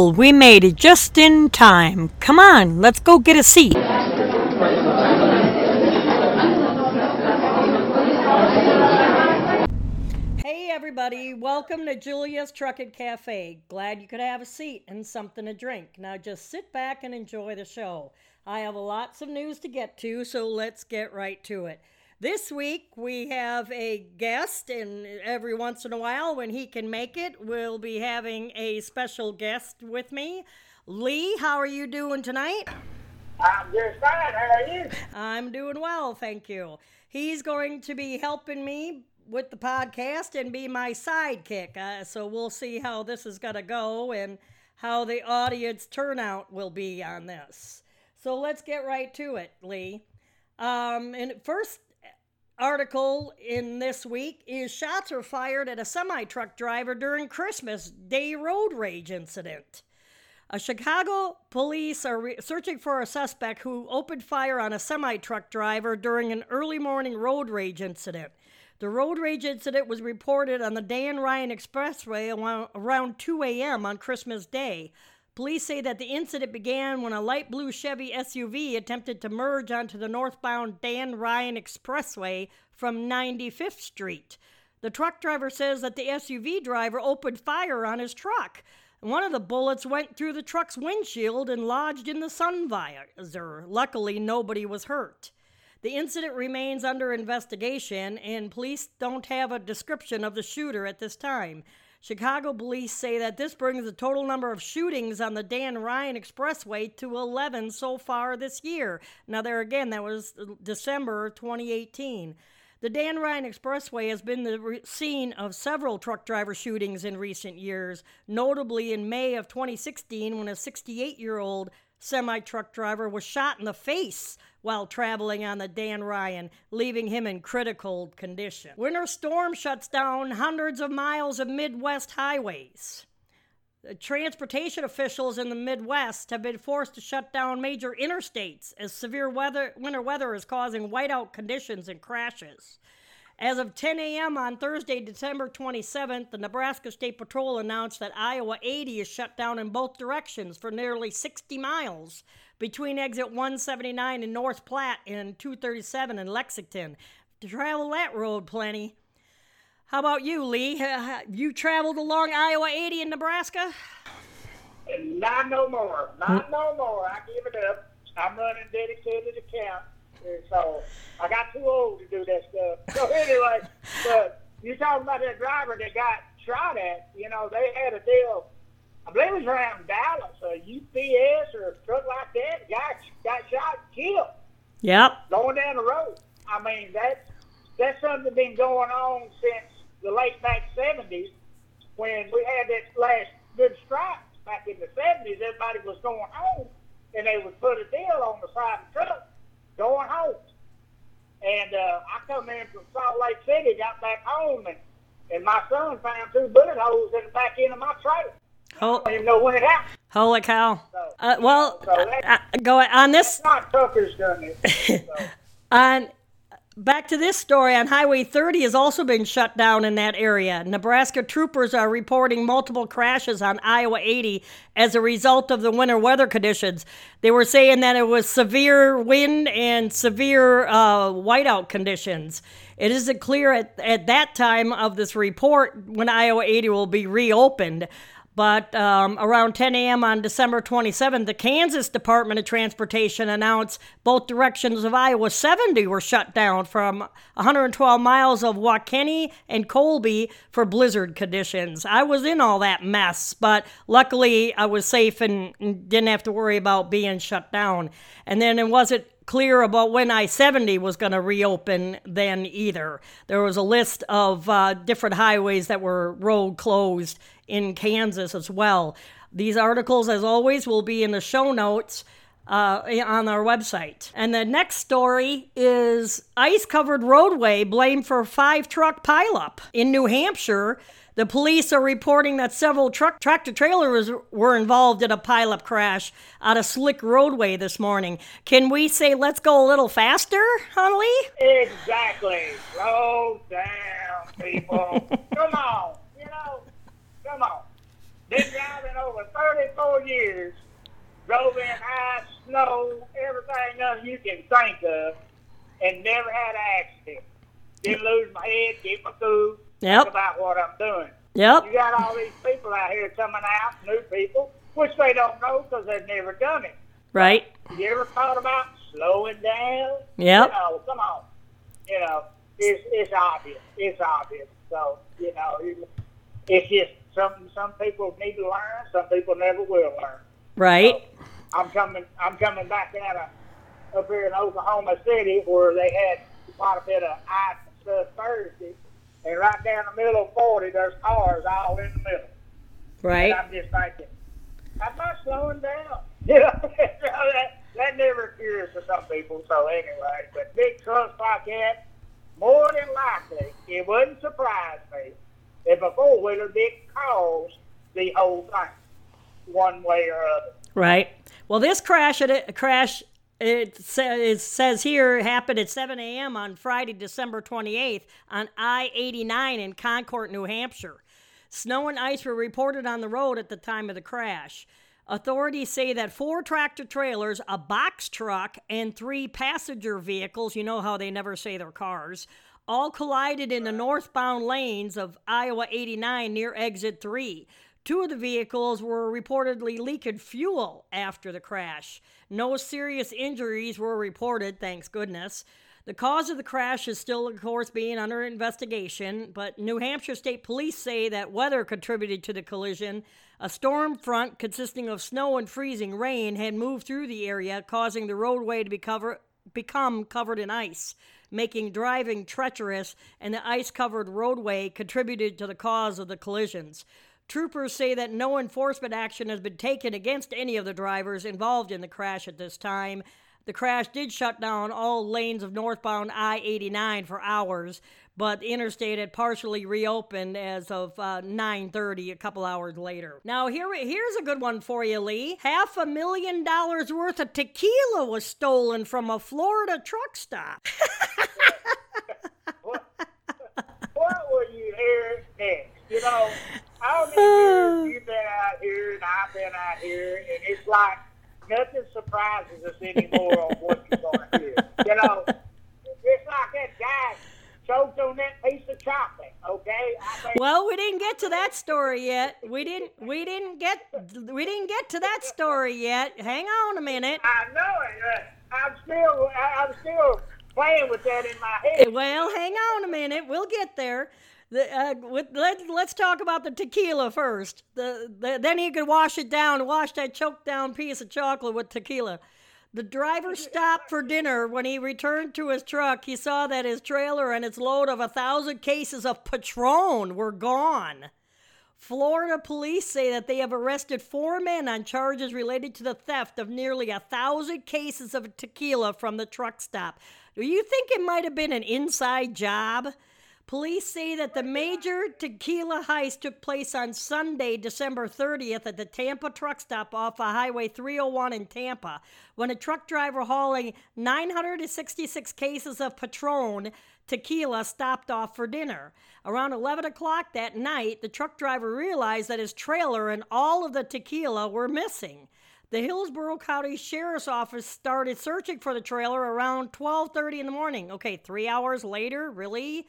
We made it just in time. Come on, let's go get a seat. Hey everybody, welcome to Julia's Trucking Cafe. Glad you could have a seat and something to drink. Now just sit back and enjoy the show. I have lots of news to get to, so let's get right to it. This week we have a guest, and every once in a while, when he can make it, we'll be having a special guest with me. Lee, how are you doing tonight? I'm just fine. How are you? I'm doing well, thank you. He's going to be helping me with the podcast and be my sidekick. Uh, so we'll see how this is going to go and how the audience turnout will be on this. So let's get right to it, Lee. Um, and first article in this week is shots were fired at a semi truck driver during Christmas Day road rage incident. A Chicago police are re- searching for a suspect who opened fire on a semi truck driver during an early morning road rage incident. The road rage incident was reported on the Dan Ryan Expressway around 2 a.m. on Christmas Day. Police say that the incident began when a light blue Chevy SUV attempted to merge onto the northbound Dan Ryan Expressway from 95th Street. The truck driver says that the SUV driver opened fire on his truck. One of the bullets went through the truck's windshield and lodged in the sun visor. Luckily, nobody was hurt. The incident remains under investigation, and police don't have a description of the shooter at this time. Chicago police say that this brings the total number of shootings on the Dan Ryan Expressway to 11 so far this year. Now, there again, that was uh, December 2018. The Dan Ryan Expressway has been the scene of several truck driver shootings in recent years, notably in May of 2016 when a 68 year old semi truck driver was shot in the face while traveling on the Dan Ryan, leaving him in critical condition. Winter storm shuts down hundreds of miles of Midwest highways. Transportation officials in the Midwest have been forced to shut down major interstates as severe weather, winter weather is causing whiteout conditions and crashes. As of 10 a.m. on Thursday, December 27th, the Nebraska State Patrol announced that Iowa 80 is shut down in both directions for nearly 60 miles between exit 179 and North Platte and 237 in Lexington. To travel that road plenty. How about you, Lee? You traveled along Iowa 80 in Nebraska? Not no more. Not hmm. no more. I give it up. I'm running dedicated account so I got too old to do that stuff. So anyway, but you talking about that driver that got shot at? You know, they had a deal. I believe it was around Dallas, a UPS or a truck like that. Guy got shot, killed. Yep. Going down the road. I mean, that's that's something been going on since the late back seventies when we had that last good strike back in the seventies. Everybody was going home, and they would put a deal on the side of the truck going home. And uh, I come in from Salt Lake City, got back home, and, and my son found two bullet holes in the back end of my trailer. Oh. I don't even know happened. Holy cow! So, uh, well, so uh, go on this. Not Tucker's done it. So. on Back to this story on Highway 30 has also been shut down in that area. Nebraska troopers are reporting multiple crashes on Iowa 80 as a result of the winter weather conditions. They were saying that it was severe wind and severe uh, whiteout conditions. It isn't clear at, at that time of this report when Iowa 80 will be reopened. But um, around 10 a.m. on December 27th, the Kansas Department of Transportation announced both directions of Iowa 70 were shut down from 112 miles of WaKeeney and Colby for blizzard conditions. I was in all that mess, but luckily I was safe and didn't have to worry about being shut down. And then it wasn't clear about when I 70 was going to reopen then either. There was a list of uh, different highways that were road closed in Kansas as well. These articles, as always, will be in the show notes uh, on our website. And the next story is ice covered roadway blamed for five truck pileup in New Hampshire. The police are reporting that several truck tractor trailers were involved in a pileup crash on a slick roadway this morning. Can we say let's go a little faster, Hunley? Exactly. Slow down, people. come on. Come on. Been driving over 34 years, drove in ice, snow, everything else you can think of, and never had an accident. Didn't lose my head, keep my cool. Yep. About what I'm doing. Yep. You got all these people out here coming out, new people, which they don't know because they've never done it. Right. You ever thought about slowing down? Yep. You know, come on. You know, it's it's obvious. It's obvious. So you know, it's just something some people need to learn. Some people never will learn. Right. I'm coming. I'm coming back out of up here in Oklahoma City where they had quite a bit of ice and stuff Thursday, and right down the middle of 40, there's cars all in the middle. Right. And I'm just thinking, I'm not slowing down. You know, that, that never occurs to some people. So anyway, but big trucks like that, more than likely, it wouldn't surprise me if a four wheeler did cause the whole thing, one way or other. Right. Well, this crash it, crash it, sa- it says here happened at 7 a.m. on Friday, December 28th on I-89 in Concord, New Hampshire. Snow and ice were reported on the road at the time of the crash. Authorities say that four tractor trailers, a box truck, and three passenger vehicles, you know how they never say their cars, all collided in the northbound lanes of Iowa 89 near exit 3. Two of the vehicles were reportedly leaking fuel after the crash. No serious injuries were reported, thanks goodness. The cause of the crash is still, of course, being under investigation, but New Hampshire State Police say that weather contributed to the collision. A storm front consisting of snow and freezing rain had moved through the area, causing the roadway to be cover- become covered in ice, making driving treacherous, and the ice covered roadway contributed to the cause of the collisions. Troopers say that no enforcement action has been taken against any of the drivers involved in the crash at this time. The crash did shut down all lanes of northbound I 89 for hours, but the interstate had partially reopened as of uh, 9:30 a couple hours later. Now here here's a good one for you, Lee. Half a million dollars worth of tequila was stolen from a Florida truck stop. what, what will you hear next? You know, how many years you've been out here and I've been out here, and it's like nothing surprises us anymore on what you're going to hear. You know, it's like that guy choked on that piece of chocolate. Okay, Well, we didn't get to that story yet. We didn't we didn't get we didn't get to that story yet. Hang on a minute. I know it. Uh, I'm still, I, I'm still playing with that in my head. Well, hang on a minute. We'll get there. The, uh, with, let, let's talk about the tequila first. The, the, then you could wash it down, wash that choked down piece of chocolate with tequila. The driver stopped for dinner. When he returned to his truck, he saw that his trailer and its load of a thousand cases of Patron were gone. Florida police say that they have arrested four men on charges related to the theft of nearly a thousand cases of tequila from the truck stop. Do you think it might have been an inside job? Police say that the major tequila heist took place on Sunday, December 30th at the Tampa truck stop off of Highway 301 in Tampa when a truck driver hauling 966 cases of Patron tequila stopped off for dinner. Around 11 o'clock that night, the truck driver realized that his trailer and all of the tequila were missing. The Hillsborough County Sheriff's Office started searching for the trailer around 12:30 in the morning. Okay, 3 hours later, really?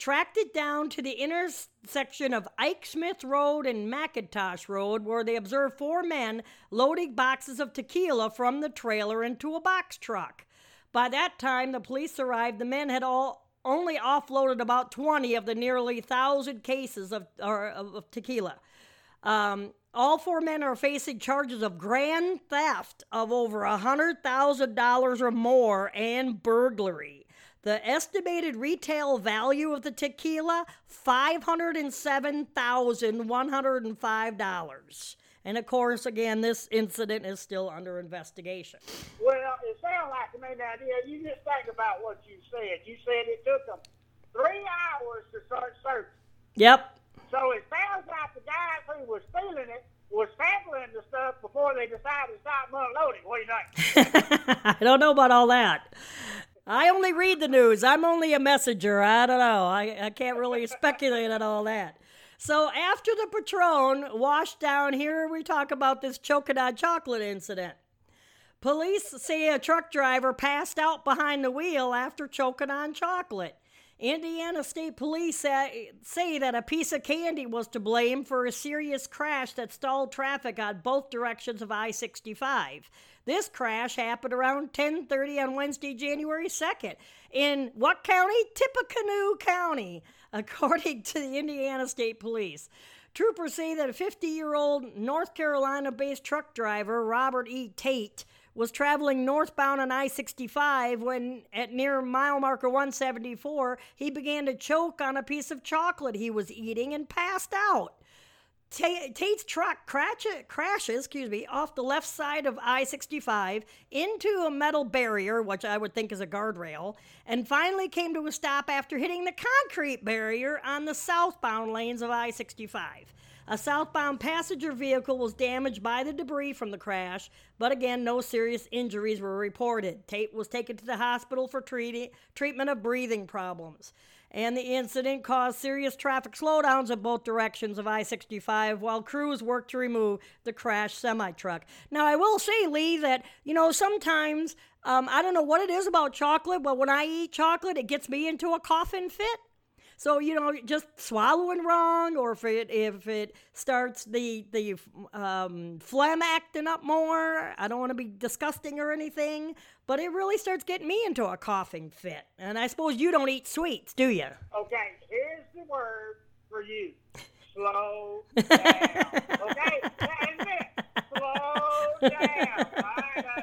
Tracked it down to the intersection of Ike Smith Road and McIntosh Road where they observed four men loading boxes of tequila from the trailer into a box truck. By that time the police arrived, the men had all only offloaded about 20 of the nearly 1,000 cases of, or, of tequila. Um, all four men are facing charges of grand theft of over $100,000 or more and burglary. The estimated retail value of the tequila, $507,105. And of course, again, this incident is still under investigation. Well, it sounds like to me now, you just think about what you said. You said it took them three hours to start searching. Yep. So it sounds like the guys who was stealing it was sampling the stuff before they decided to stop unloading. What do you think? I don't know about all that. I only read the news. I'm only a messenger. I don't know. I, I can't really speculate on all that. So after the Patron washed down, here we talk about this choking on chocolate incident. Police say a truck driver passed out behind the wheel after choking on chocolate. Indiana State Police say that a piece of candy was to blame for a serious crash that stalled traffic on both directions of I-65. This crash happened around 10:30 on Wednesday, January 2nd, in what county? Tippecanoe County, according to the Indiana State Police. Troopers say that a 50-year-old North Carolina-based truck driver, Robert E. Tate, was traveling northbound on I 65 when, at near mile marker 174, he began to choke on a piece of chocolate he was eating and passed out. Tate's truck crashes, crashes, excuse me, off the left side of I-65 into a metal barrier, which I would think is a guardrail, and finally came to a stop after hitting the concrete barrier on the southbound lanes of I-65. A southbound passenger vehicle was damaged by the debris from the crash, but again, no serious injuries were reported. Tate was taken to the hospital for treating, treatment of breathing problems. And the incident caused serious traffic slowdowns in both directions of I 65 while crews worked to remove the crashed semi truck. Now, I will say, Lee, that, you know, sometimes, um, I don't know what it is about chocolate, but when I eat chocolate, it gets me into a coughing fit. So you know, just swallowing wrong, or if it if it starts the the um, phlegm acting up more, I don't want to be disgusting or anything, but it really starts getting me into a coughing fit. And I suppose you don't eat sweets, do you? Okay, here's the word for you: slow down. okay, that's it. Slow down.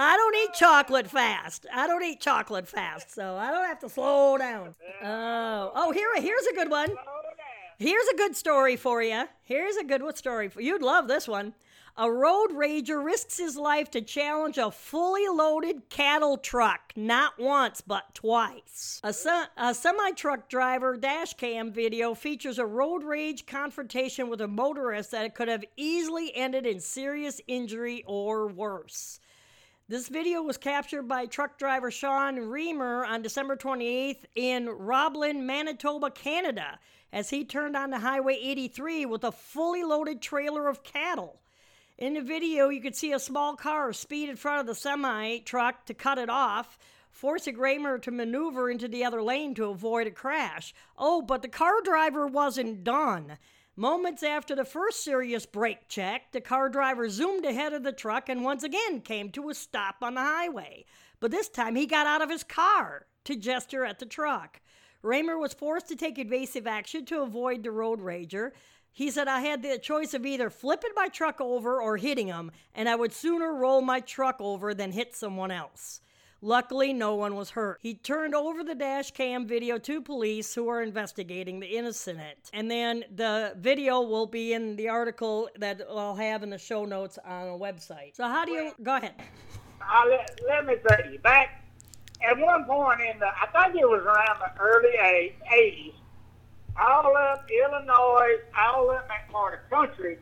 I don't eat chocolate fast. I don't eat chocolate fast, so I don't have to slow down. Oh, oh, here, here's a good one. Here's a good story for you. Here's a good story for you. You'd love this one. A road rager risks his life to challenge a fully loaded cattle truck, not once, but twice. A, se- a semi truck driver dash cam video features a road rage confrontation with a motorist that could have easily ended in serious injury or worse. This video was captured by truck driver Sean Reamer on December 28th in Roblin, Manitoba, Canada, as he turned onto Highway 83 with a fully loaded trailer of cattle. In the video, you could see a small car speed in front of the semi truck to cut it off, forcing Raymer to maneuver into the other lane to avoid a crash. Oh, but the car driver wasn't done. Moments after the first serious brake check, the car driver zoomed ahead of the truck and once again came to a stop on the highway. But this time he got out of his car to gesture at the truck. Raymer was forced to take evasive action to avoid the road rager. He said, I had the choice of either flipping my truck over or hitting him, and I would sooner roll my truck over than hit someone else. Luckily, no one was hurt. He turned over the dash cam video to police who are investigating the incident. And then the video will be in the article that I'll have in the show notes on the website. So, how do you go ahead? Uh, let, let me tell you, back at one point in the, I think it was around the early 80s, all up Illinois, all up that part of the country,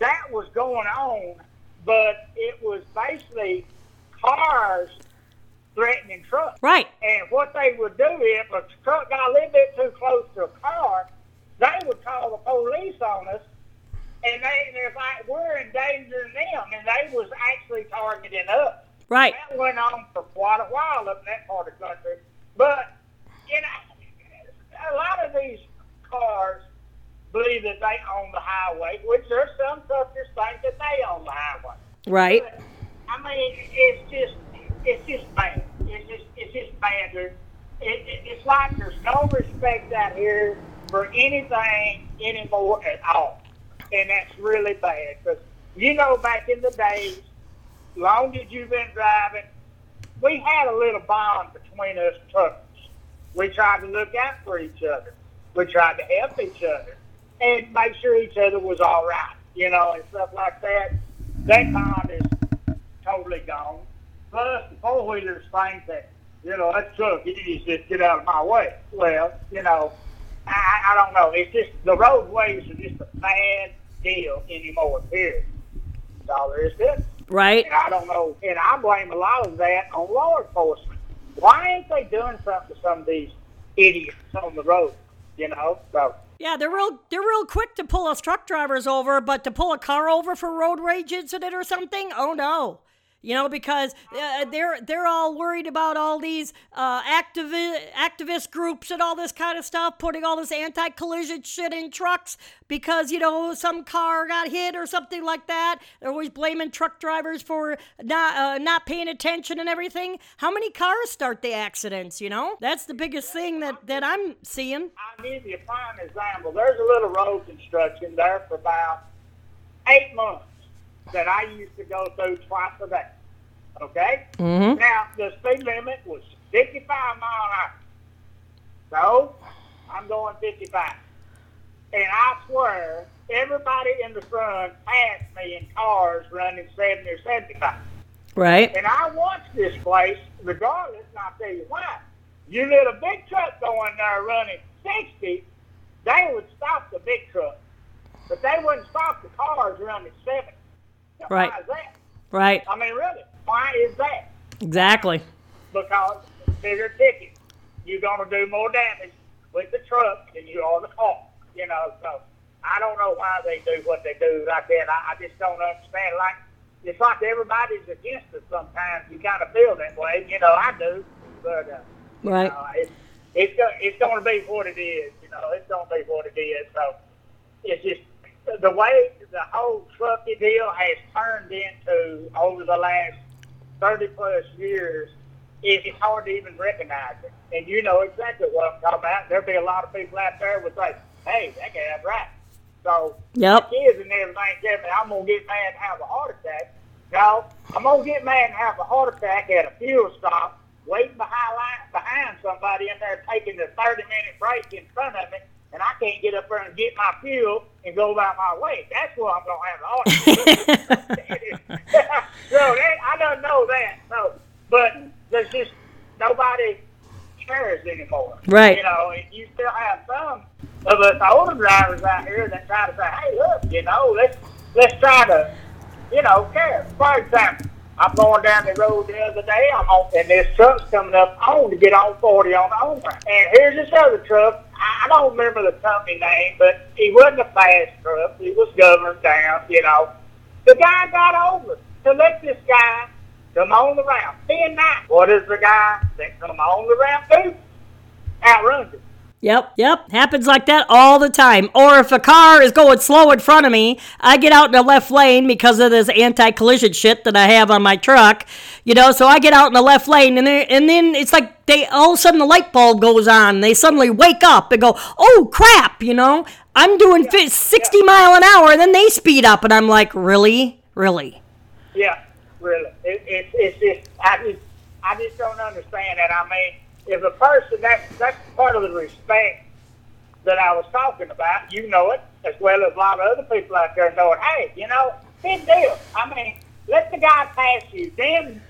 that was going on, but it was basically cars threatening trucks. Right. And what they would do if a truck got a little bit too close to a car, they would call the police on us, and they they're like we're endangering them, and they was actually targeting us. Right. That went on for quite a while up in that part of the country, but you know, a lot of these cars believe that they own the highway, which there's some truckers think that they own the highway. Right. But, I mean, it's just it's just bad. It's just it's just bad. There's, it, it, it's like there's no respect out here for anything anymore at all, and that's really bad. Because you know, back in the days, long as you've been driving, we had a little bond between us truckers. We tried to look out for each other. We tried to help each other and make sure each other was all right, you know, and stuff like that. That bond is totally gone. Plus, the four wheelers think that, you know, that truck, you to just get out of my way. Well, you know, I, I don't know. It's just the roadways are just a bad deal anymore, period. That's all there is to it. Right. And I don't know, and I blame a lot of that on law enforcement. Why ain't they doing something to some of these idiots on the road? You know, so Yeah, they're real. They're real quick to pull us truck drivers over, but to pull a car over for road rage incident or something, oh no. You know, because uh, they're they're all worried about all these uh, activi- activist groups and all this kind of stuff, putting all this anti-collision shit in trucks because you know some car got hit or something like that. They're always blaming truck drivers for not uh, not paying attention and everything. How many cars start the accidents? You know, that's the biggest thing that that I'm seeing. I'll give you a prime example. There's a little road construction there for about eight months that I used to go through twice a day. Okay? Mm-hmm. Now, the speed limit was 55 mile an hour. So, I'm going 55. And I swear, everybody in the front passed me in cars running 70 or 75. Right. And I watched this place, regardless, and I'll tell you why. You let a big truck go in there running 60, they would stop the big truck. But they wouldn't stop the cars running 70. Now, Right. Why is that? Right. I mean, really, why is that? Exactly. Because bigger ticket. You're going to do more damage with the truck than you are the car. You know, so I don't know why they do what they do like that. I, I just don't understand. Like, it's like everybody's against us sometimes. You kind of feel that way. You know, I do. But, uh, Right. uh, it's, it's, it's going to be what it is. You know, it's going to be what it is. So it's just the way the whole trucking deal has turned into over the last 30 plus years, it, it's hard to even recognize it. And you know exactly what I'm talking about. There'll be a lot of people out there would say, hey, that guy's right. So Yep. kids and everything tell me I'm going to get mad and have a heart attack. No, I'm going to get mad and have a heart attack at a fuel stop, waiting behind, behind somebody in there taking the 30 minute break in front of me, and I can't get up there and get my fuel and go about my way. That's where I'm going to have a heart attack. so that, I don't know that. So, but there's just nobody cares anymore. Right. You know, and you still have some of us older drivers out here that try to say, "Hey, look, you know, let's let's try to, you know, care." For example, I'm going down the road the other day. I'm on, and this truck's coming up on to get on 40 on the run. And here's this other truck. I don't remember the company name, but he wasn't a fast truck. He was governed down, you know. The guy got over to let this guy come on the ramp. Then not. What does the guy that come on the ramp do? Outruns him. Yep, yep. Happens like that all the time. Or if a car is going slow in front of me, I get out in the left lane because of this anti collision shit that I have on my truck. You know, so I get out in the left lane and then, and then it's like they all of a sudden the light bulb goes on. They suddenly wake up and go, oh crap, you know? I'm doing fi 60 mile an hour and then they speed up and I'm like, really? Really? Yeah, really. It, it, it's just I just I just don't understand that. I mean, if a person that's that's part of the respect that I was talking about. You know it as well as a lot of other people out there know it. Hey, you know, big deal. I mean, let the guy pass you, then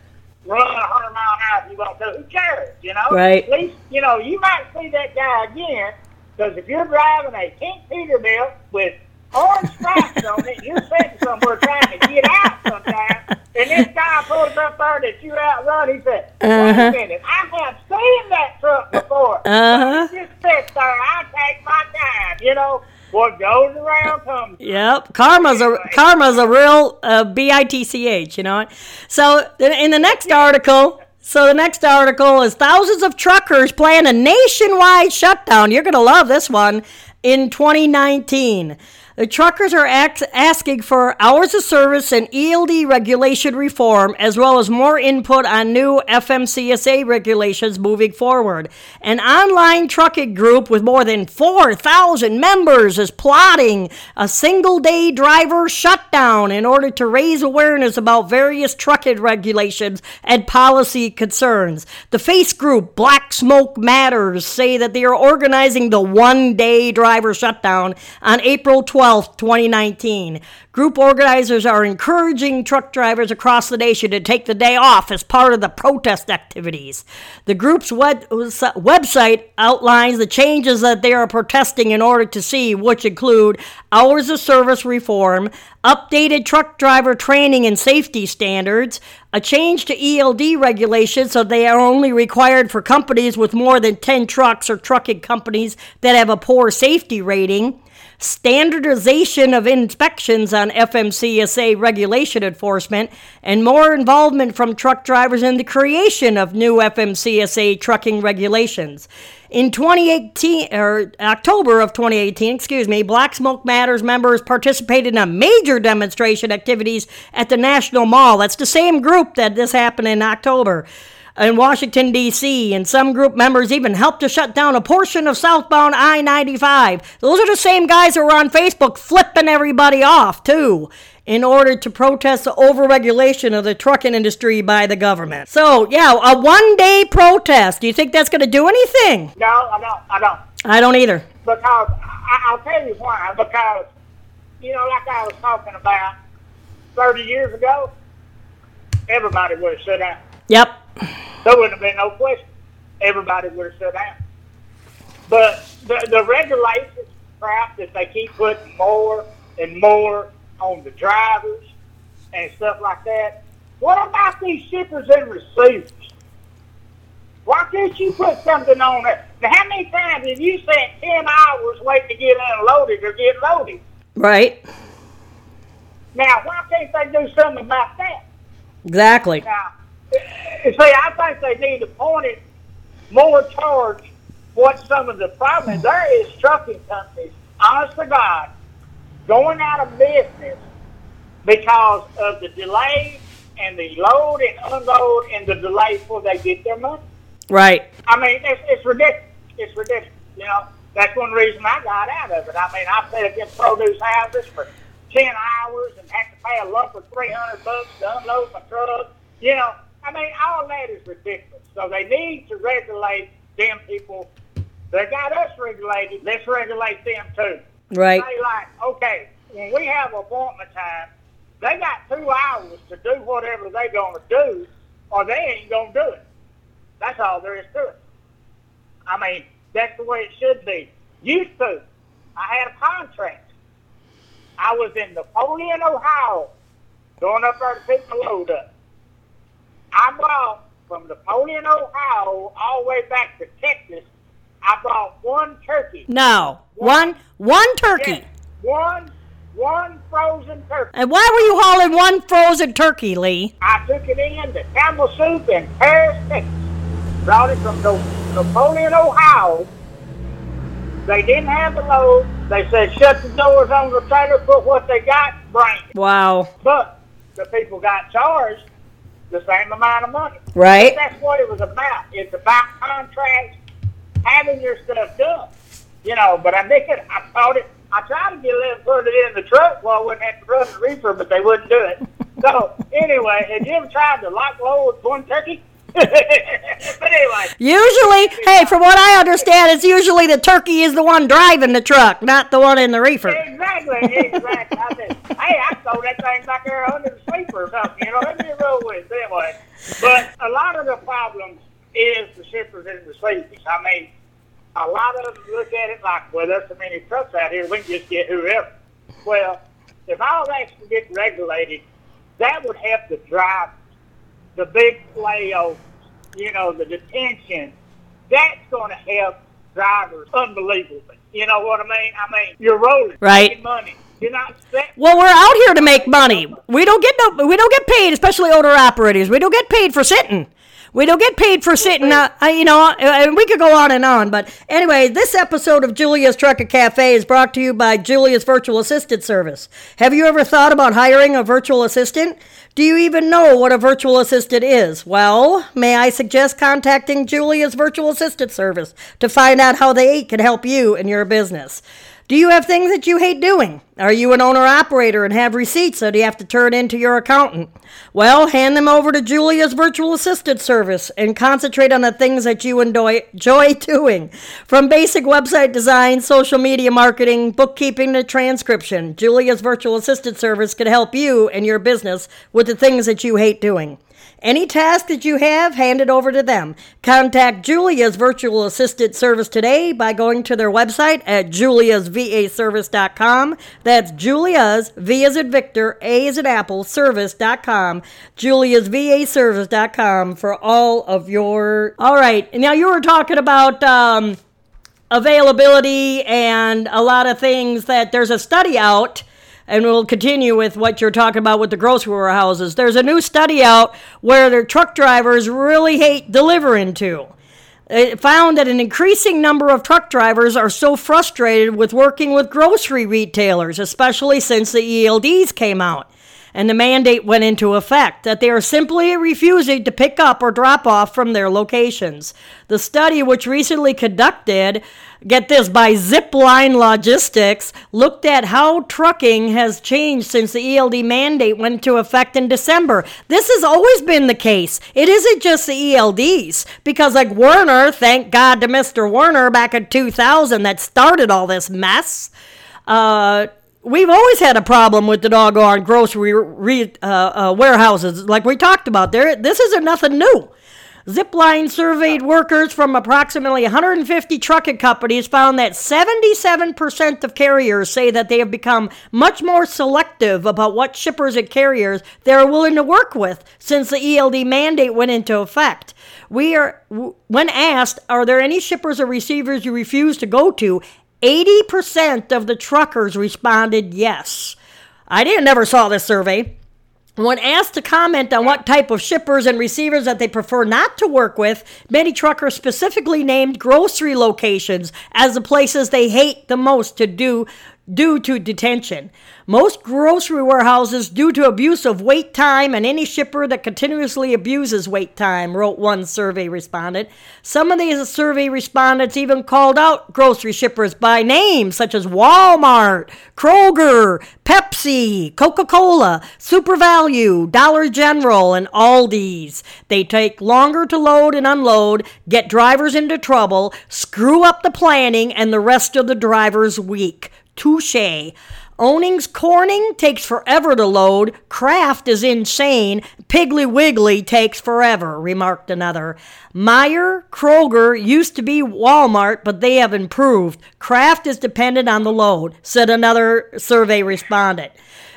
run a hundred mile an hour if you want to. Who cares? You know, Right. At least you know you might see that guy again. Because if you're driving a Pink Peterbilt with orange stripes on it, you're sitting somewhere trying to get out sometime, and this guy pulls up there that you outrun, he said, wait Uh-huh. a minute, I have seen that truck before. Uh-huh. You just sit there, I take my time, you know. What goes around comes Yep, karma's a karma's a real uh, b i t c h. You know. So in the next article, so the next article is thousands of truckers plan a nationwide shutdown. You're gonna love this one in 2019. The truckers are asking for hours of service and ELD regulation reform, as well as more input on new FMCSA regulations moving forward. An online trucking group with more than 4,000 members is plotting a single day driver shutdown in order to raise awareness about various trucking regulations and policy concerns. The face group Black Smoke Matters say that they are organizing the one day driver shutdown on April 12. 12, 2019. Group organizers are encouraging truck drivers across the nation to take the day off as part of the protest activities. The group's web- website outlines the changes that they are protesting in order to see, which include hours of service reform, updated truck driver training and safety standards, a change to ELD regulations so they are only required for companies with more than 10 trucks or trucking companies that have a poor safety rating standardization of inspections on FMCSA regulation enforcement, and more involvement from truck drivers in the creation of new FMCSA trucking regulations. In 2018 or October of 2018, excuse me, Black Smoke Matters members participated in a major demonstration activities at the National Mall. That's the same group that this happened in October in Washington, D.C., and some group members even helped to shut down a portion of southbound I 95. Those are the same guys who were on Facebook flipping everybody off, too, in order to protest the overregulation of the trucking industry by the government. So, yeah, a one day protest. Do you think that's going to do anything? No, I don't. I don't. I don't either. Because I, I'll tell you why. Because, you know, like I was talking about 30 years ago, everybody would have sat down. Yep. There wouldn't have been no question. Everybody would have sat down. But the, the regulations crap that they keep putting more and more on the drivers and stuff like that. What about these shippers and receivers? Why can't you put something on it? Now, how many times have you spent 10 hours waiting to get unloaded or get loaded? Right. Now, why can't they do something about that? Exactly. Now, see, I think they need to point it more towards what some of the problems. Hmm. There is trucking companies, honest to God, going out of business because of the delay and the load and unload and the delay before they get their money. Right. I mean, it's, it's ridiculous. It's ridiculous. You know, that's one reason I got out of it. I mean, I paid against produce houses for 10 hours and had to pay a lump of 300 bucks to unload my truck. You know, I mean, all that is ridiculous. So they need to regulate them people. They got us regulated. Let's regulate them too. Right. They like, okay, when we have appointment time, they got two hours to do whatever they're gonna do, or they ain't gonna do it. That's all there is to it. I mean, that's the way it should be. Used to, I had a contract. I was in Napoleon, Ohio, going up there to pick my load up. I brought from Napoleon, Ohio, all the way back to Texas. I brought one turkey. No. One one turkey. Yes, one one frozen turkey. And why were you hauling one frozen turkey, Lee? I took it in to Campbell Soup in Paris, Texas. Brought it from Napoleon, Ohio. They didn't have the load. They said shut the doors on the trailer, put what they got, bring it. Wow. But the people got charged the same amount of money. Right. That's what it was about. It's about contracts, having your stuff done. You know, but I think it, I thought it, I tried to get them put it in the truck while I wouldn't have to run the reefer, but they wouldn't do it. So, anyway, have you ever tried to lock load with one turkey? but anyway, Usually, hey, from what I understand, it's usually the turkey is the one driving the truck, not the one in the reefer. exactly, exactly. I said, hey, I throw that thing back there under the sleeper or something, you know, let me roll with it anyway. But a lot of the problems is the shippers and the sleepers. I mean, a lot of them look at it like, well, there's so many trucks out here, we can just get whoever. Well, if all that could get regulated, that would help the drivers, the big layovers, you know, the detention. That's going to help drivers unbelievably. You know what I mean? I mean, you're rolling, Right. making money. You're not set. Well, we're out here to make money. We don't get no, we don't get paid, especially owner operators. We don't get paid for sitting. We don't get paid for sitting, uh, you know, and we could go on and on. But anyway, this episode of Julia's Trucker Cafe is brought to you by Julia's Virtual Assistant Service. Have you ever thought about hiring a virtual assistant? Do you even know what a virtual assistant is? Well, may I suggest contacting Julia's Virtual Assistant Service to find out how they can help you in your business. Do you have things that you hate doing? Are you an owner operator and have receipts that you have to turn in to your accountant? Well, hand them over to Julia's virtual assistant service and concentrate on the things that you enjoy, enjoy doing. From basic website design, social media marketing, bookkeeping to transcription, Julia's virtual assistant service can help you and your business with the things that you hate doing. Any task that you have, hand it over to them. Contact Julia's virtual assistant service today by going to their website at juliasvaservice.com. That's Julia's, V as in Victor, A as in Apple, service.com. Juliasvaservice.com for all of your. All right. Now, you were talking about. Um, availability and a lot of things that there's a study out and we'll continue with what you're talking about with the grocery warehouses. There's a new study out where their truck drivers really hate delivering to. It found that an increasing number of truck drivers are so frustrated with working with grocery retailers, especially since the ELDs came out and the mandate went into effect that they are simply refusing to pick up or drop off from their locations. The study, which recently conducted, get this, by Zipline Logistics, looked at how trucking has changed since the ELD mandate went into effect in December. This has always been the case. It isn't just the ELDs, because like Werner, thank God to Mr. Werner back in 2000 that started all this mess. Uh, we've always had a problem with the doggone grocery re, uh, uh, warehouses, like we talked about. There, this isn't nothing new. Zipline surveyed workers from approximately 150 trucking companies found that 77% of carriers say that they have become much more selective about what shippers and carriers they are willing to work with since the ELD mandate went into effect. We are when asked, are there any shippers or receivers you refuse to go to? 80% of the truckers responded yes. I didn't never saw this survey. When asked to comment on what type of shippers and receivers that they prefer not to work with, many truckers specifically named grocery locations as the places they hate the most to do due to detention. Most grocery warehouses due to abuse of wait time and any shipper that continuously abuses wait time, wrote one survey respondent. Some of these survey respondents even called out grocery shippers by name, such as Walmart, Kroger, Pepsi, Coca Cola, SuperValu, Dollar General, and Aldi's. They take longer to load and unload, get drivers into trouble, screw up the planning, and the rest of the driver's week. Touche. Owens Corning takes forever to load. Kraft is insane. Piggly Wiggly takes forever, remarked another. Meijer, Kroger used to be Walmart, but they have improved. Kraft is dependent on the load, said another survey respondent.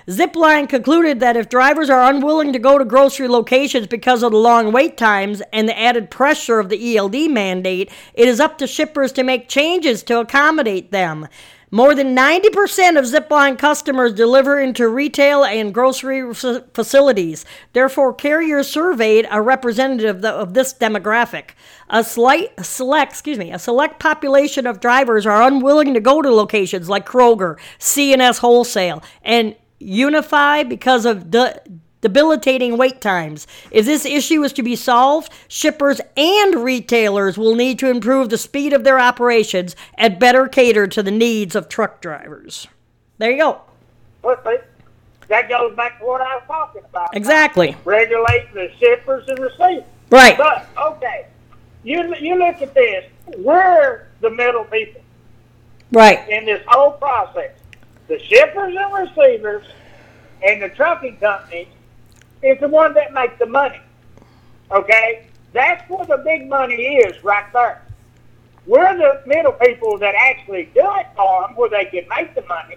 Zipline concluded that if drivers are unwilling to go to grocery locations because of the long wait times and the added pressure of the ELD mandate, it is up to shippers to make changes to accommodate them. More than 90% of Zipline customers deliver into retail and grocery facilities. Therefore, carriers surveyed are representative of this demographic. A slight, select, excuse me, a select population of drivers are unwilling to go to locations like Kroger, C&S Wholesale, and Unify because of de- debilitating wait times. If this issue is to be solved, shippers and retailers will need to improve the speed of their operations and better cater to the needs of truck drivers. There you go. that goes back to what I was talking about. Exactly. Regulating the shippers and receivers. Right. But okay, you you look at this. We're the middle people. Right. In this whole process, the shippers and receivers and the trucking companies is the one that makes the money. Okay? That's where the big money is right there. We're the middle people that actually do it for them where they can make the money.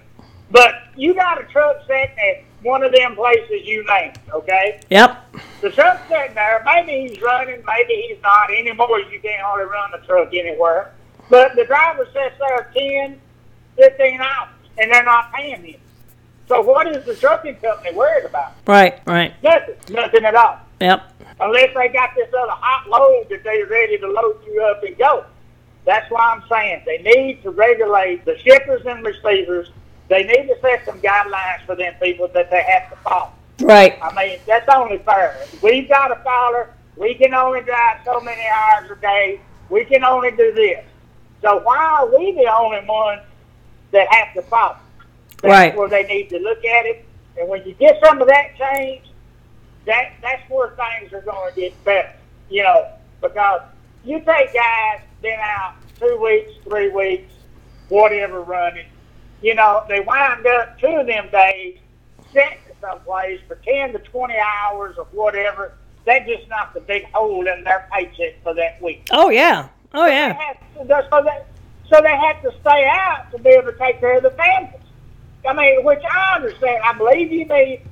But you got a truck sitting at one of them places you named, okay? Yep. The truck's sitting there. Maybe he's running, maybe he's not. Anymore, you can't hardly run the truck anywhere. But the driver sits there 10, 15 hours, and they're not paying him. So what is the trucking company worried about? Right, right. Nothing, nothing at all. Yep. Unless they got this other hot load that they're ready to load you up and go. That's why I'm saying they need to regulate the shippers and receivers. They need to set some guidelines for them people that they have to follow. Right. I mean, that's only fair. We've got a follower. We can only drive so many hours a day. We can only do this. So why are we the only ones that have to follow? That's Right. where they need to look at it. And when you get some of that changed, that that's where things are going to get better. You know, because you take guys been out two weeks, three weeks, whatever running. You know, they wind up two of them days sent to someplace for ten to twenty hours or whatever. That just knocked a big hole in their paycheck for that week. Oh yeah. Oh They yeah. have to, so they so they have to stay out to be able to take care of the families. I mean, which I understand. I believe you me.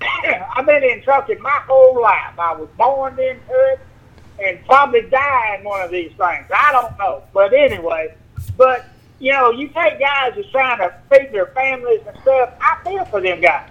I've been in trucking my whole life. I was born into it and probably die in one of these things. I don't know. But anyway, but you know, you take guys that's trying to feed their families and stuff. I feel for them guys.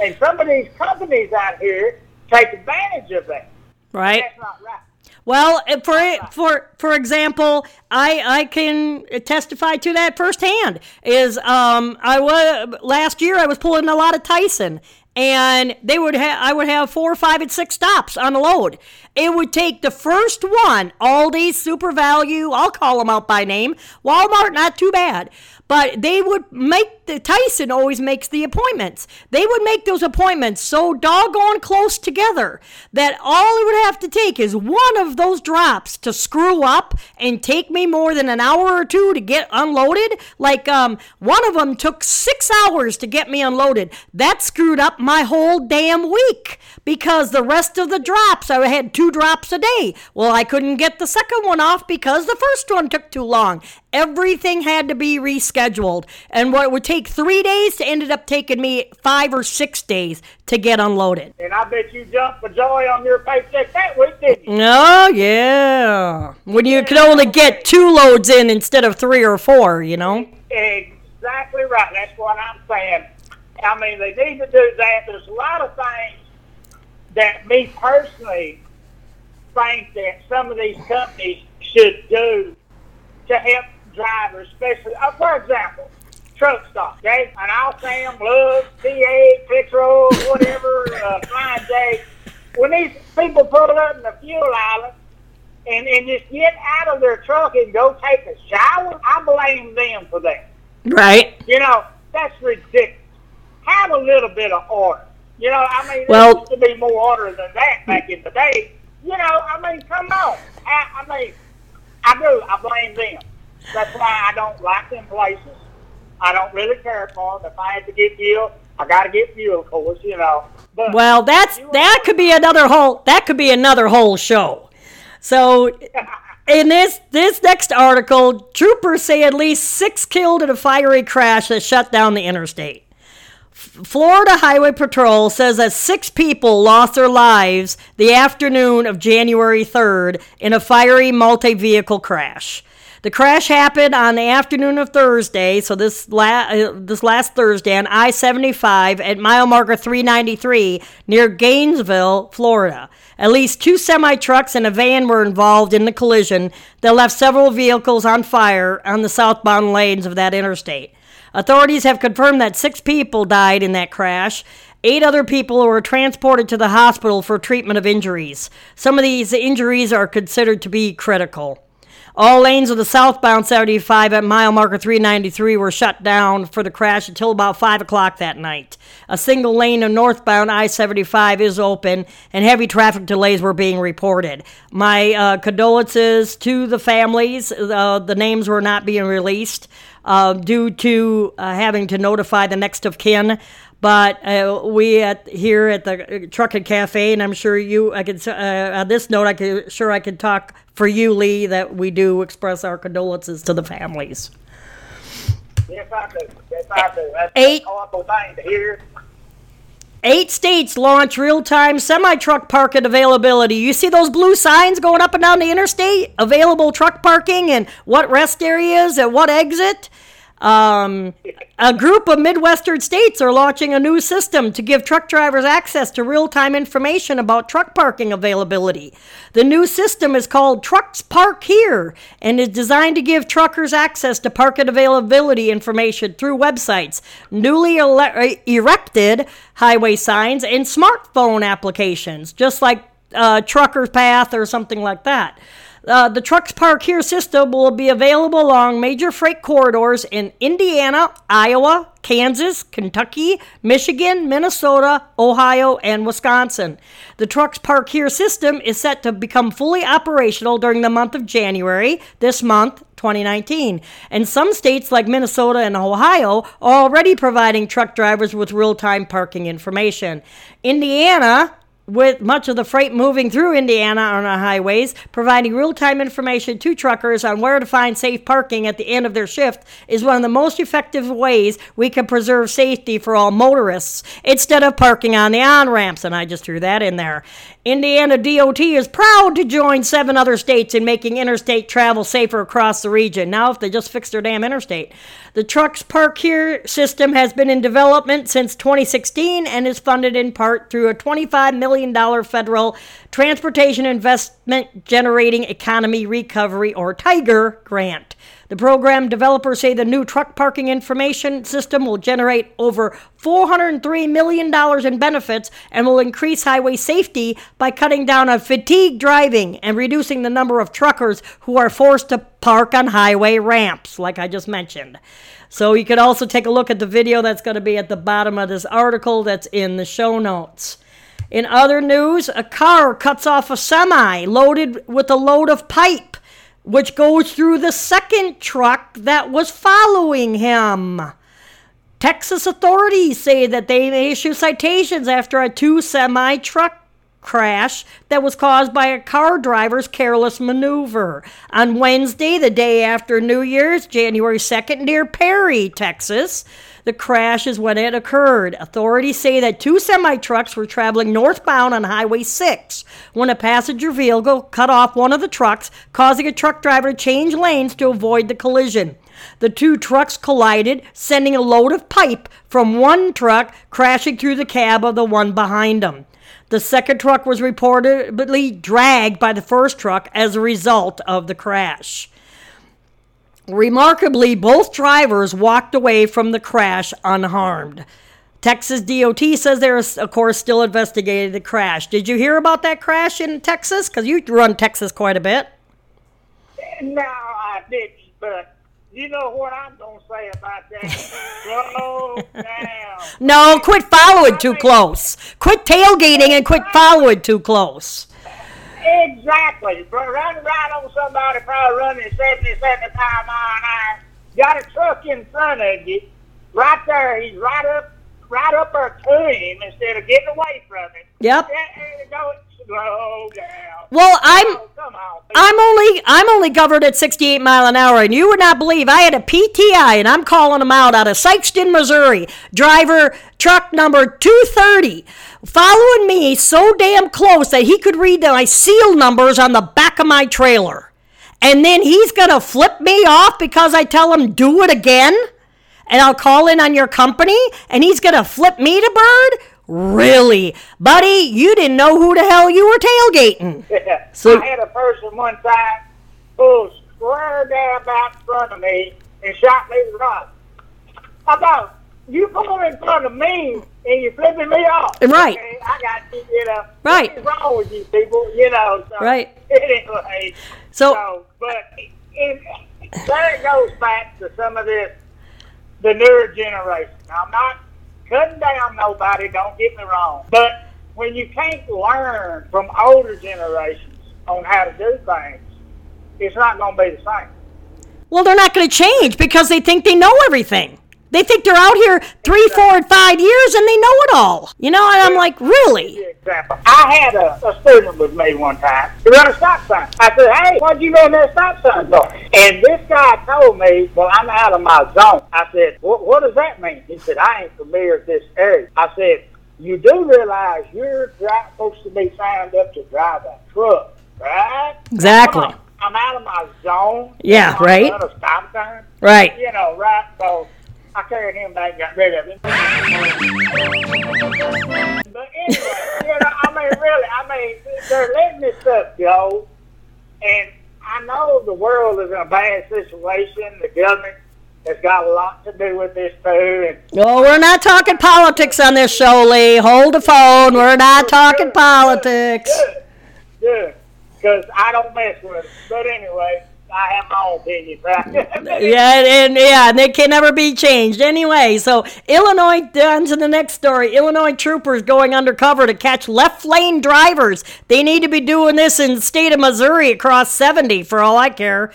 And some of these companies out here take advantage of that. Right. That's not right. Well, uh, for for for example, I I can testify to that firsthand. Is um I was last year I was pulling a lot of Tyson, and they would have I would have four, or five, and six stops on the load. It would take the first one, Aldi, SuperValu, I'll call them out by name, Walmart, not too bad. But they would make the Tyson always makes the appointments. They would make those appointments so doggone close together that all it would have to take is one of those drops to screw up and take me more than an hour or two to get unloaded. Like um, one of them took six hours to get me unloaded. That screwed up my whole damn week because the rest of the drops I had two drops a day. Well, I couldn't get the second one off because the first one took too long. Everything had to be rescheduled. And what would take three days ended up taking me five or six days to get unloaded. And I bet you jumped for joy on your paycheck that week, didn't you? Oh, yeah. When you could only get two loads in instead of three or four, you know? Exactly right. That's what I'm saying. I mean, they need to do that. There's a lot of things that me personally think that some of these companies should do to help drivers, especially, uh, for example, truck stop, okay? And I'll say them, Love, TA, Petro, whatever, uh, Flying J. When these people pull up in the fuel island and, and just get out of their truck and go take a shower, I blame them for that. Right. You know, that's ridiculous. Have a little bit of order. You know, I mean, Well- there used to be more order than that back in the day. You know, I mean, come on. I, I mean, I do. I blame them. That's why I don't like them places. I don't really care for them. If I had to get fuel, I got to get fuel, of course, you know. But Well, that's that could be another whole that could be another whole show. So in this this next article, troopers say at least six killed in a fiery crash that shut down the interstate. Florida Highway Patrol says that six people lost their lives the afternoon of January 3rd in a fiery multi vehicle crash. The crash happened on the afternoon of Thursday, so this la- uh, this last Thursday on I-75 at mile marker 393 near Gainesville, Florida. At least two semi trucks and a van were involved in the collision that left several vehicles on fire on the southbound lanes of that interstate. Authorities have confirmed that six people died in that crash. Eight other people were transported to the hospital for treatment of injuries. Some of these injuries are considered to be critical. All lanes of the southbound 75 at mile marker 393 were shut down for the crash until about 5 o'clock that night. A single lane of northbound I 75 is open, and heavy traffic delays were being reported. My uh, condolences to the families. Uh, the names were not being released uh, due to uh, having to notify the next of kin. But uh, we at here at the Trucking Cafe, and I'm sure you, I could uh, on this note, I could sure I could talk for you, Lee, that we do express our condolences to the families. yes, I do. Yes, I do. That's Eight- a horrible thing to hear. Eight states launch real-time semi-truck parking availability. You see those blue signs going up and down the interstate? Available truck parking and what rest areas and what exit. Um, a group of Midwestern states are launching a new system to give truck drivers access to real time information about truck parking availability. The new system is called Trucks Park Here and is designed to give truckers access to parking availability information through websites, newly ele- erected highway signs, and smartphone applications, just like uh, Trucker's Path or something like that. Uh, the Trucks Park Here system will be available along major freight corridors in Indiana, Iowa, Kansas, Kentucky, Michigan, Minnesota, Ohio, and Wisconsin. The Trucks Park Here system is set to become fully operational during the month of January, this month, 2019. And some states like Minnesota and Ohio are already providing truck drivers with real time parking information. Indiana with much of the freight moving through Indiana on our highways, providing real time information to truckers on where to find safe parking at the end of their shift is one of the most effective ways we can preserve safety for all motorists instead of parking on the on ramps. And I just threw that in there. Indiana DOT is proud to join seven other states in making interstate travel safer across the region. Now, if they just fix their damn interstate. The Trucks Park Here system has been in development since 2016 and is funded in part through a $25 million federal Transportation Investment Generating Economy Recovery or TIGER grant. The program developers say the new truck parking information system will generate over $403 million in benefits and will increase highway safety by cutting down on fatigue driving and reducing the number of truckers who are forced to park on highway ramps, like I just mentioned. So you could also take a look at the video that's going to be at the bottom of this article that's in the show notes. In other news, a car cuts off a semi loaded with a load of pipe which goes through the second truck that was following him. Texas authorities say that they may issue citations after a two semi truck crash that was caused by a car driver's careless maneuver. On Wednesday, the day after New Year's, January 2nd, near Perry, Texas, the crash is when it occurred. Authorities say that two semi trucks were traveling northbound on Highway 6 when a passenger vehicle cut off one of the trucks, causing a truck driver to change lanes to avoid the collision. The two trucks collided, sending a load of pipe from one truck crashing through the cab of the one behind them. The second truck was reportedly dragged by the first truck as a result of the crash. Remarkably, both drivers walked away from the crash unharmed. Texas DOT says they're, of course, still investigating the crash. Did you hear about that crash in Texas? Because you run Texas quite a bit. No, I didn't, but you know what I'm going to say about that? Slow down. No, quit following too close. Quit tailgating and quit following too close. Exactly. Running right on somebody probably running 70, 75 mile an hour. Got a truck in front of you. Right there. He's right up right up there to him instead of getting away from it. Yep. Go slow down. Well, oh, I'm Oh, on. I'm only I'm only governed at 68 mile an hour, and you would not believe I had a PTI, and I'm calling them out out of Sikeston, Missouri. Driver truck number 230, following me so damn close that he could read my seal numbers on the back of my trailer, and then he's gonna flip me off because I tell him do it again, and I'll call in on your company, and he's gonna flip me to bird. Really, buddy, you didn't know who the hell you were tailgating. So- I had a person one time pull square down out in front of me and shot me rock. How about you pull in front of me and you're flipping me off? Right. Okay, I got you, you know. Right. What's wrong with you people? You know. So, Right. Anyway. So- so but it, there it goes back to some of this, the newer generation. I'm not cutting down nobody, don't get me wrong. But when you can't learn from older generations on how to do things, it's not going to be the same. Well, they're not going to change because they think they know everything. They think they're out here three, four, and five years and they know it all. You know, and I'm like, really? Example. I had a, a student with me one time. He run a stop sign. I said, hey, why'd you run that stop sign for? And this guy told me, well, I'm out of my zone. I said, what, what does that mean? He said, I ain't familiar with this area. I said, you do realize you're dri- supposed to be signed up to drive a truck, right? Exactly. I'm out of my zone. Yeah, right. Out of stop sign. Right. You know, right? So I carried him back and got rid of him. But anyway, you know, I mean, really, I mean, they're letting this stuff go, and I know the world is in a bad situation. The government has got a lot to do with this too, and Well, we're not talking politics on this show, Lee. Hold the phone. We're not talking politics. Good, good, because I don't mess with it. But anyway, I have my own opinion, right? Yeah, and yeah, and they can never be changed anyway. So Illinois, on to the next story. Illinois troopers going undercover to catch left lane drivers. They need to be doing this in the state of Missouri across 70, for all I care.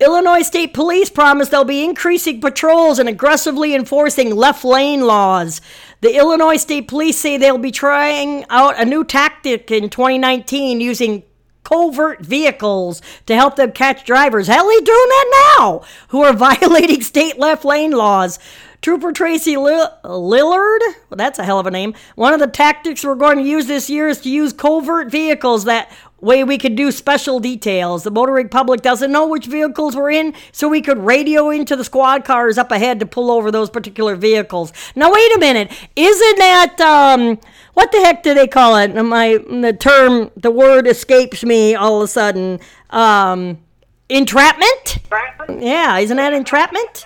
Illinois State Police promise they'll be increasing patrols and aggressively enforcing left lane laws. The Illinois State Police say they'll be trying out a new tactic in 2019 using covert vehicles to help them catch drivers. Hell, they doing that now who are violating state left lane laws. Trooper Tracy Lillard, well, that's a hell of a name. One of the tactics we're going to use this year is to use covert vehicles. That way we could do special details. The motoring public doesn't know which vehicles we're in, so we could radio into the squad cars up ahead to pull over those particular vehicles. Now, wait a minute. Isn't that, um, what the heck do they call it? My, the term, the word escapes me all of a sudden. Um, entrapment? Yeah, isn't that entrapment?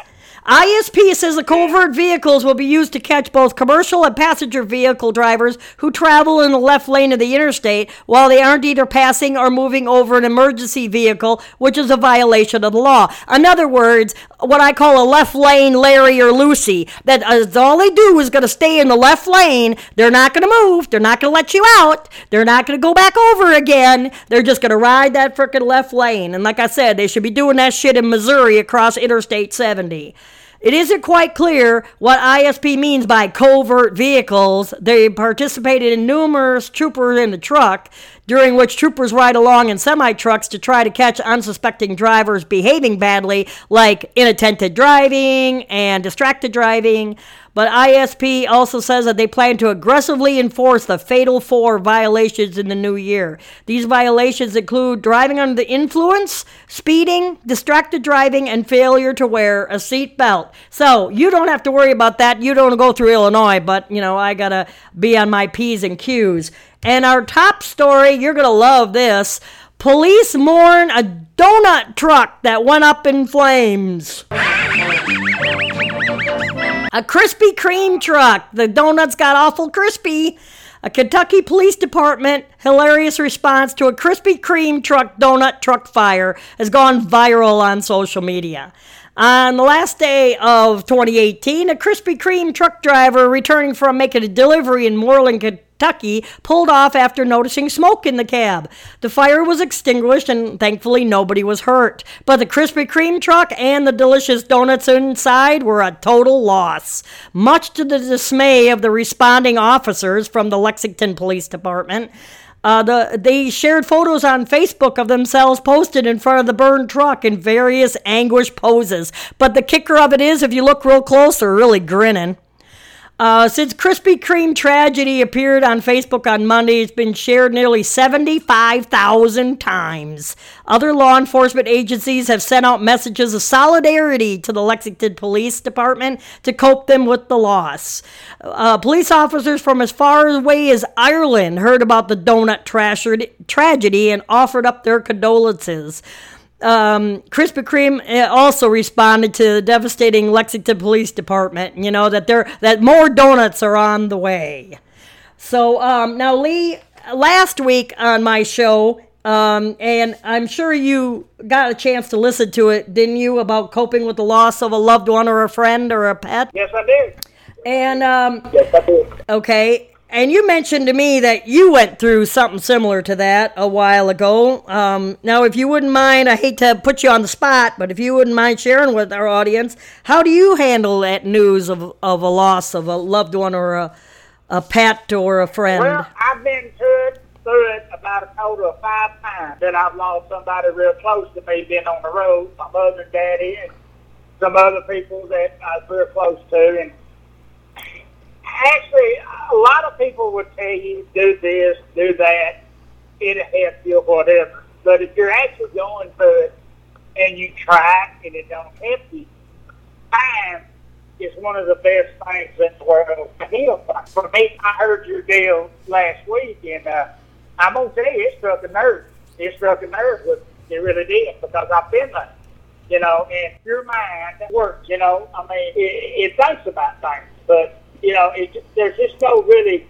ISP says the covert vehicles will be used to catch both commercial and passenger vehicle drivers who travel in the left lane of the interstate while they aren't either passing or moving over an emergency vehicle, which is a violation of the law. In other words, what I call a left lane Larry or Lucy. That is all they do is going to stay in the left lane. They're not going to move. They're not going to let you out. They're not going to go back over again. They're just going to ride that frickin' left lane. And like I said, they should be doing that shit in Missouri across Interstate 70. It isn't quite clear what ISP means by covert vehicles. They participated in numerous troopers in the truck, during which troopers ride along in semi trucks to try to catch unsuspecting drivers behaving badly, like inattentive driving and distracted driving. But ISP also says that they plan to aggressively enforce the Fatal Four violations in the new year. These violations include driving under the influence, speeding, distracted driving, and failure to wear a seatbelt. So you don't have to worry about that. You don't go through Illinois, but you know, I gotta be on my P's and Q's. And our top story, you're gonna love this. Police mourn a donut truck that went up in flames. A Krispy Kreme truck. The donuts got awful crispy. A Kentucky Police Department hilarious response to a Krispy Kreme truck donut truck fire has gone viral on social media. On the last day of 2018, a Krispy Kreme truck driver returning from making a delivery in Moreland, Kentucky, pulled off after noticing smoke in the cab. The fire was extinguished and thankfully nobody was hurt. But the Krispy Kreme truck and the delicious donuts inside were a total loss, much to the dismay of the responding officers from the Lexington Police Department. Uh, the, they shared photos on Facebook of themselves posted in front of the burned truck in various anguish poses. But the kicker of it is, if you look real close, they're really grinning. Uh, since Krispy Kreme tragedy appeared on Facebook on Monday, it's been shared nearly 75,000 times. Other law enforcement agencies have sent out messages of solidarity to the Lexington Police Department to cope them with the loss. Uh, police officers from as far away as Ireland heard about the donut tragedy, tragedy and offered up their condolences um, Krispy Kreme uh, also responded to the devastating Lexington Police Department. You know that there that more donuts are on the way. So um, now, Lee, last week on my show, um, and I'm sure you got a chance to listen to it, didn't you? About coping with the loss of a loved one or a friend or a pet. Yes, I did. And um, Yes, I did. Okay. And you mentioned to me that you went through something similar to that a while ago. Um, now, if you wouldn't mind, I hate to put you on the spot, but if you wouldn't mind sharing with our audience, how do you handle that news of, of a loss of a loved one or a, a pet or a friend? Well, I've been to it, through it about a total of five times that I've lost somebody real close to me, been on the road, my mother and daddy, and some other people that I was real close to. And actually, a lot of people would tell you, do this, do that, it'll help you, whatever. But if you're actually going to it and you try and it don't help you, time is one of the best things in the world to heal. For me, I heard your deal last week, and uh, I'm gonna tell you, it struck a nerve. It struck a nerve with it really did because I've been there. You know, and your mind works. You know, I mean, it, it thinks about things, but you know, it, there's just no really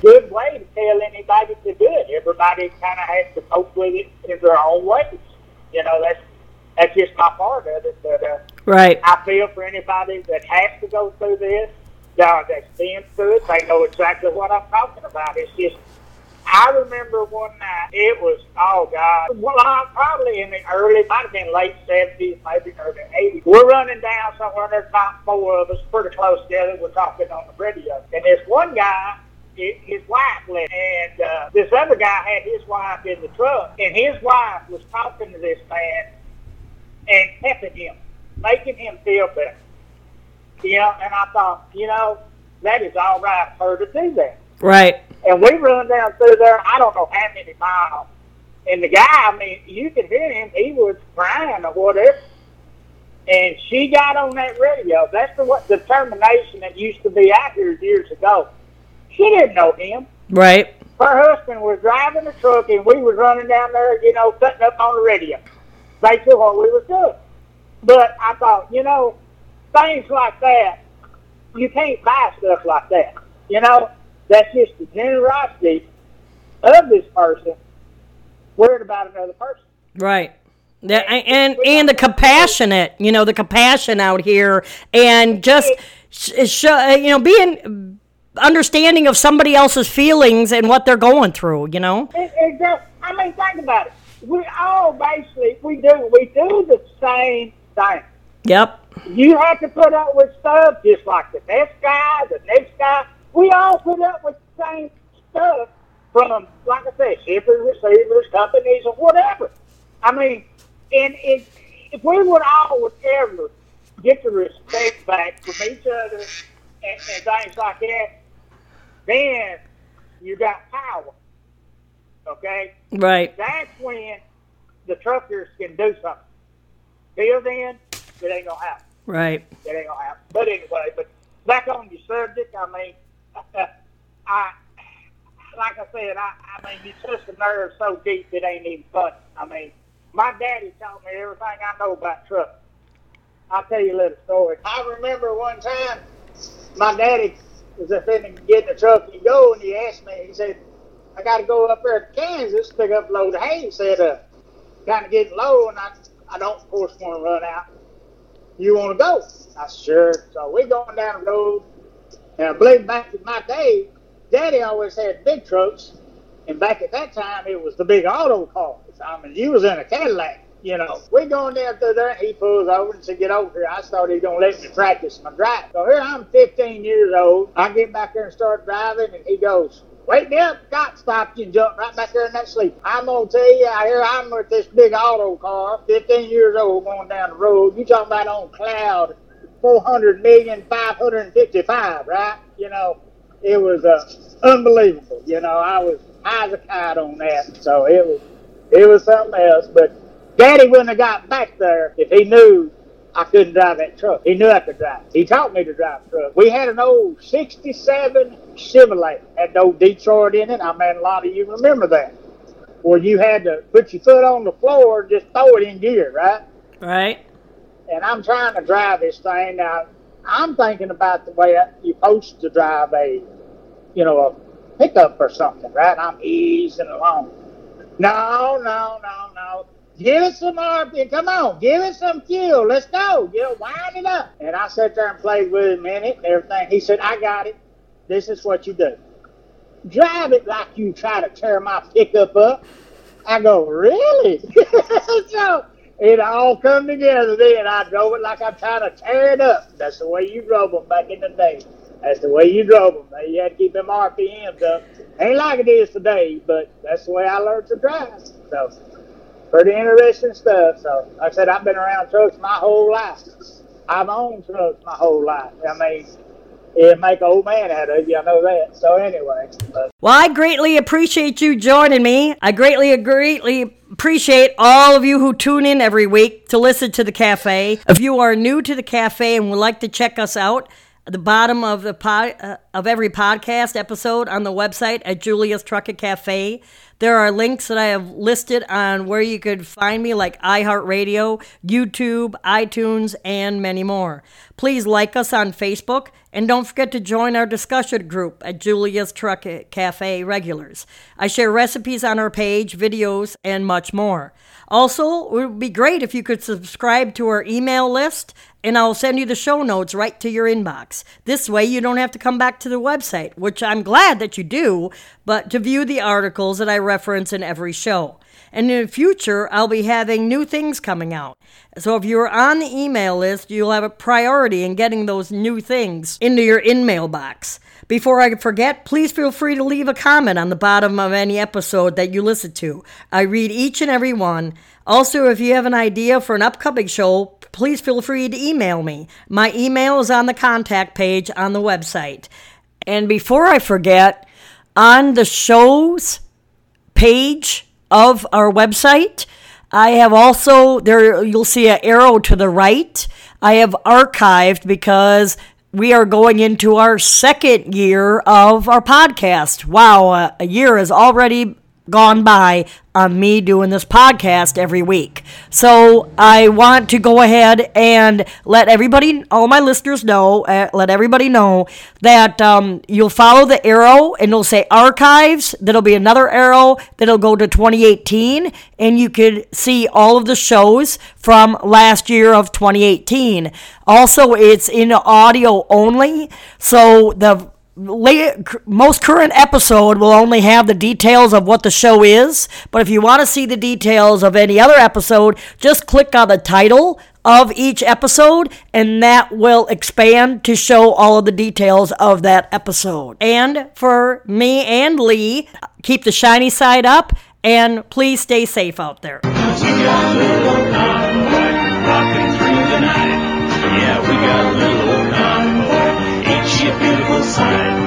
good way to tell anybody to do it. Everybody kind of has to cope with it in their own ways. You know, that's that's just my part of it. But uh, Right. I feel for anybody that has to go through this, uh, that's been through it, they know exactly what I'm talking about. It's just, I remember one night, it was, oh God, well, I'm probably in the early, might have been late 70s, maybe early 80s. We're running down somewhere, there's about four of us, pretty close together, we're talking on the radio. And this one guy, his wife left, and uh, this other guy had his wife in the truck, and his wife was talking to this man and pepping him, making him feel better. You know, and I thought, you know, that is all right for her to do that. Right. And we run down through there, I don't know how many miles. And the guy, I mean, you could hear him, he was crying or whatever. And she got on that radio. That's the what determination that used to be out here years ago. She didn't know him. Right. Her husband was driving the truck and we was running down there, you know, cutting up on the radio. Basically what we was doing. But I thought, you know, things like that, you can't buy stuff like that. You know, that's just the generosity of this person worried about another person. Right. Yeah, and and the compassionate, you know, the compassion out here, and just sh- show, uh, you know, being understanding of somebody else's feelings and what they're going through. You know. It I mean, think about it. We all basically, we do, we do the same thing. Yep. You have to put up with stuff just like the next guy, the next guy. We all put up with the same stuff from, like I said, shippers, receivers, companies, or whatever. I mean, and it, if we would all would ever get the respect back from each other and, and things like that, then you got power. Okay? Right. That's when the truckers can do something. Till then, it ain't gonna happen. Right. It ain't gonna happen. But anyway, but back on your subject, I mean, I like I said, I, I mean, you twist the nerve so deep it ain't even funny. I mean, my daddy taught me everything I know about trucks. I'll tell you a little story. I remember one time my daddy was up in get the truck and go, and he asked me, he said, I got to go up there to Kansas to pick up a load of hay. He said, uh, kind of getting low, and I, I don't, of course, want to run out. You want to go? I said, sure. So we're going down the road, and I believe back in my day, Daddy always had big trucks, and back at that time, it was the big Autocars. I mean, you was in a Cadillac, you know. We going down through there, and he pulls over and said, get over here. I thought he was to let me practice my drive. So here I'm 15 years old. I get back there and start driving, and he goes, Wake me up, cop stopped you and jumped right back there in that sleep. I'm gonna tell you, out here I'm with this big Autocar, 15 years old, going down the road. You talking about on cloud, 400 million, 555, right? You know, it was uh, unbelievable. You know, I was high as a kite on that, so it was it was something else. But Daddy wouldn't have got back there if he knew I couldn't drive that truck. He knew I could drive. He taught me to drive a truck. We had an old '67 Chevrolet, had no Detroit in it. I mean, a lot of you remember that, where you had to put your foot on the floor and just throw it in gear, right? Right. And I'm trying to drive this thing now. I'm thinking about the way you're supposed to drive a, you know, a pickup or something, right? I'm easing along. No, no, no, no. Give it some RP. Come on, give it some fuel. Let's go. You know, wind it up. And I sat there and played with him in it and everything. He said, I got it. This is what you do. Drive it like you try to tear my pickup up. I go, really? so it all come together then. I drove it like I'm trying to tear it up. That's the way you drove them back in the day. That's the way you drove them. You had to keep them RPMs up. Ain't like it is today, but that's the way I learned to drive. So, pretty interesting stuff. So, like I said, I've been around trucks my whole life. I've owned trucks my whole life. I mean, it'll make old man out of you. I know that. So anyway. But. Well, I greatly appreciate you joining me. I greatly, greatly appreciate all of you who tune in every week to listen to the cafe. If you are new to the cafe and would like to check us out, the bottom of the pod, uh, of every podcast episode on the website at Julia's Trucking Cafe, there are links that I have listed on where you could find me, like iHeartRadio, YouTube, iTunes, and many more. Please like us on Facebook and don't forget to join our discussion group at Julia's Truck Cafe Regulars. I share recipes on our page, videos, and much more. Also, it would be great if you could subscribe to our email list and I'll send you the show notes right to your inbox. This way, you don't have to come back to the website, which I'm glad that you do, but to view the articles that I reference in every show. And in the future, I'll be having new things coming out. So if you're on the email list, you'll have a priority in getting those new things into your in-mail box. Before I forget, please feel free to leave a comment on the bottom of any episode that you listen to. I read each and every one. Also, if you have an idea for an upcoming show, please feel free to email me. My email is on the contact page on the website. And before I forget, on the shows page of our website, I have also there you'll see an arrow to the right. I have archived because we are going into our second year of our podcast. Wow, a year has already gone by on me doing this podcast every week. So I want to go ahead and let everybody, all my listeners know, uh, let everybody know that um, you'll follow the arrow and it'll say archives. There'll be another arrow that'll go to 2018, and you could see all of the shows from last year of 2018. Also, it's in audio only, so the most current episode will only have the details of what the show is, but if you want to see the details of any other episode, just click on the title of each episode and that will expand to show all of the details of that episode. And for me and Lee, keep the shiny side up and please stay safe out there. Yeah, we got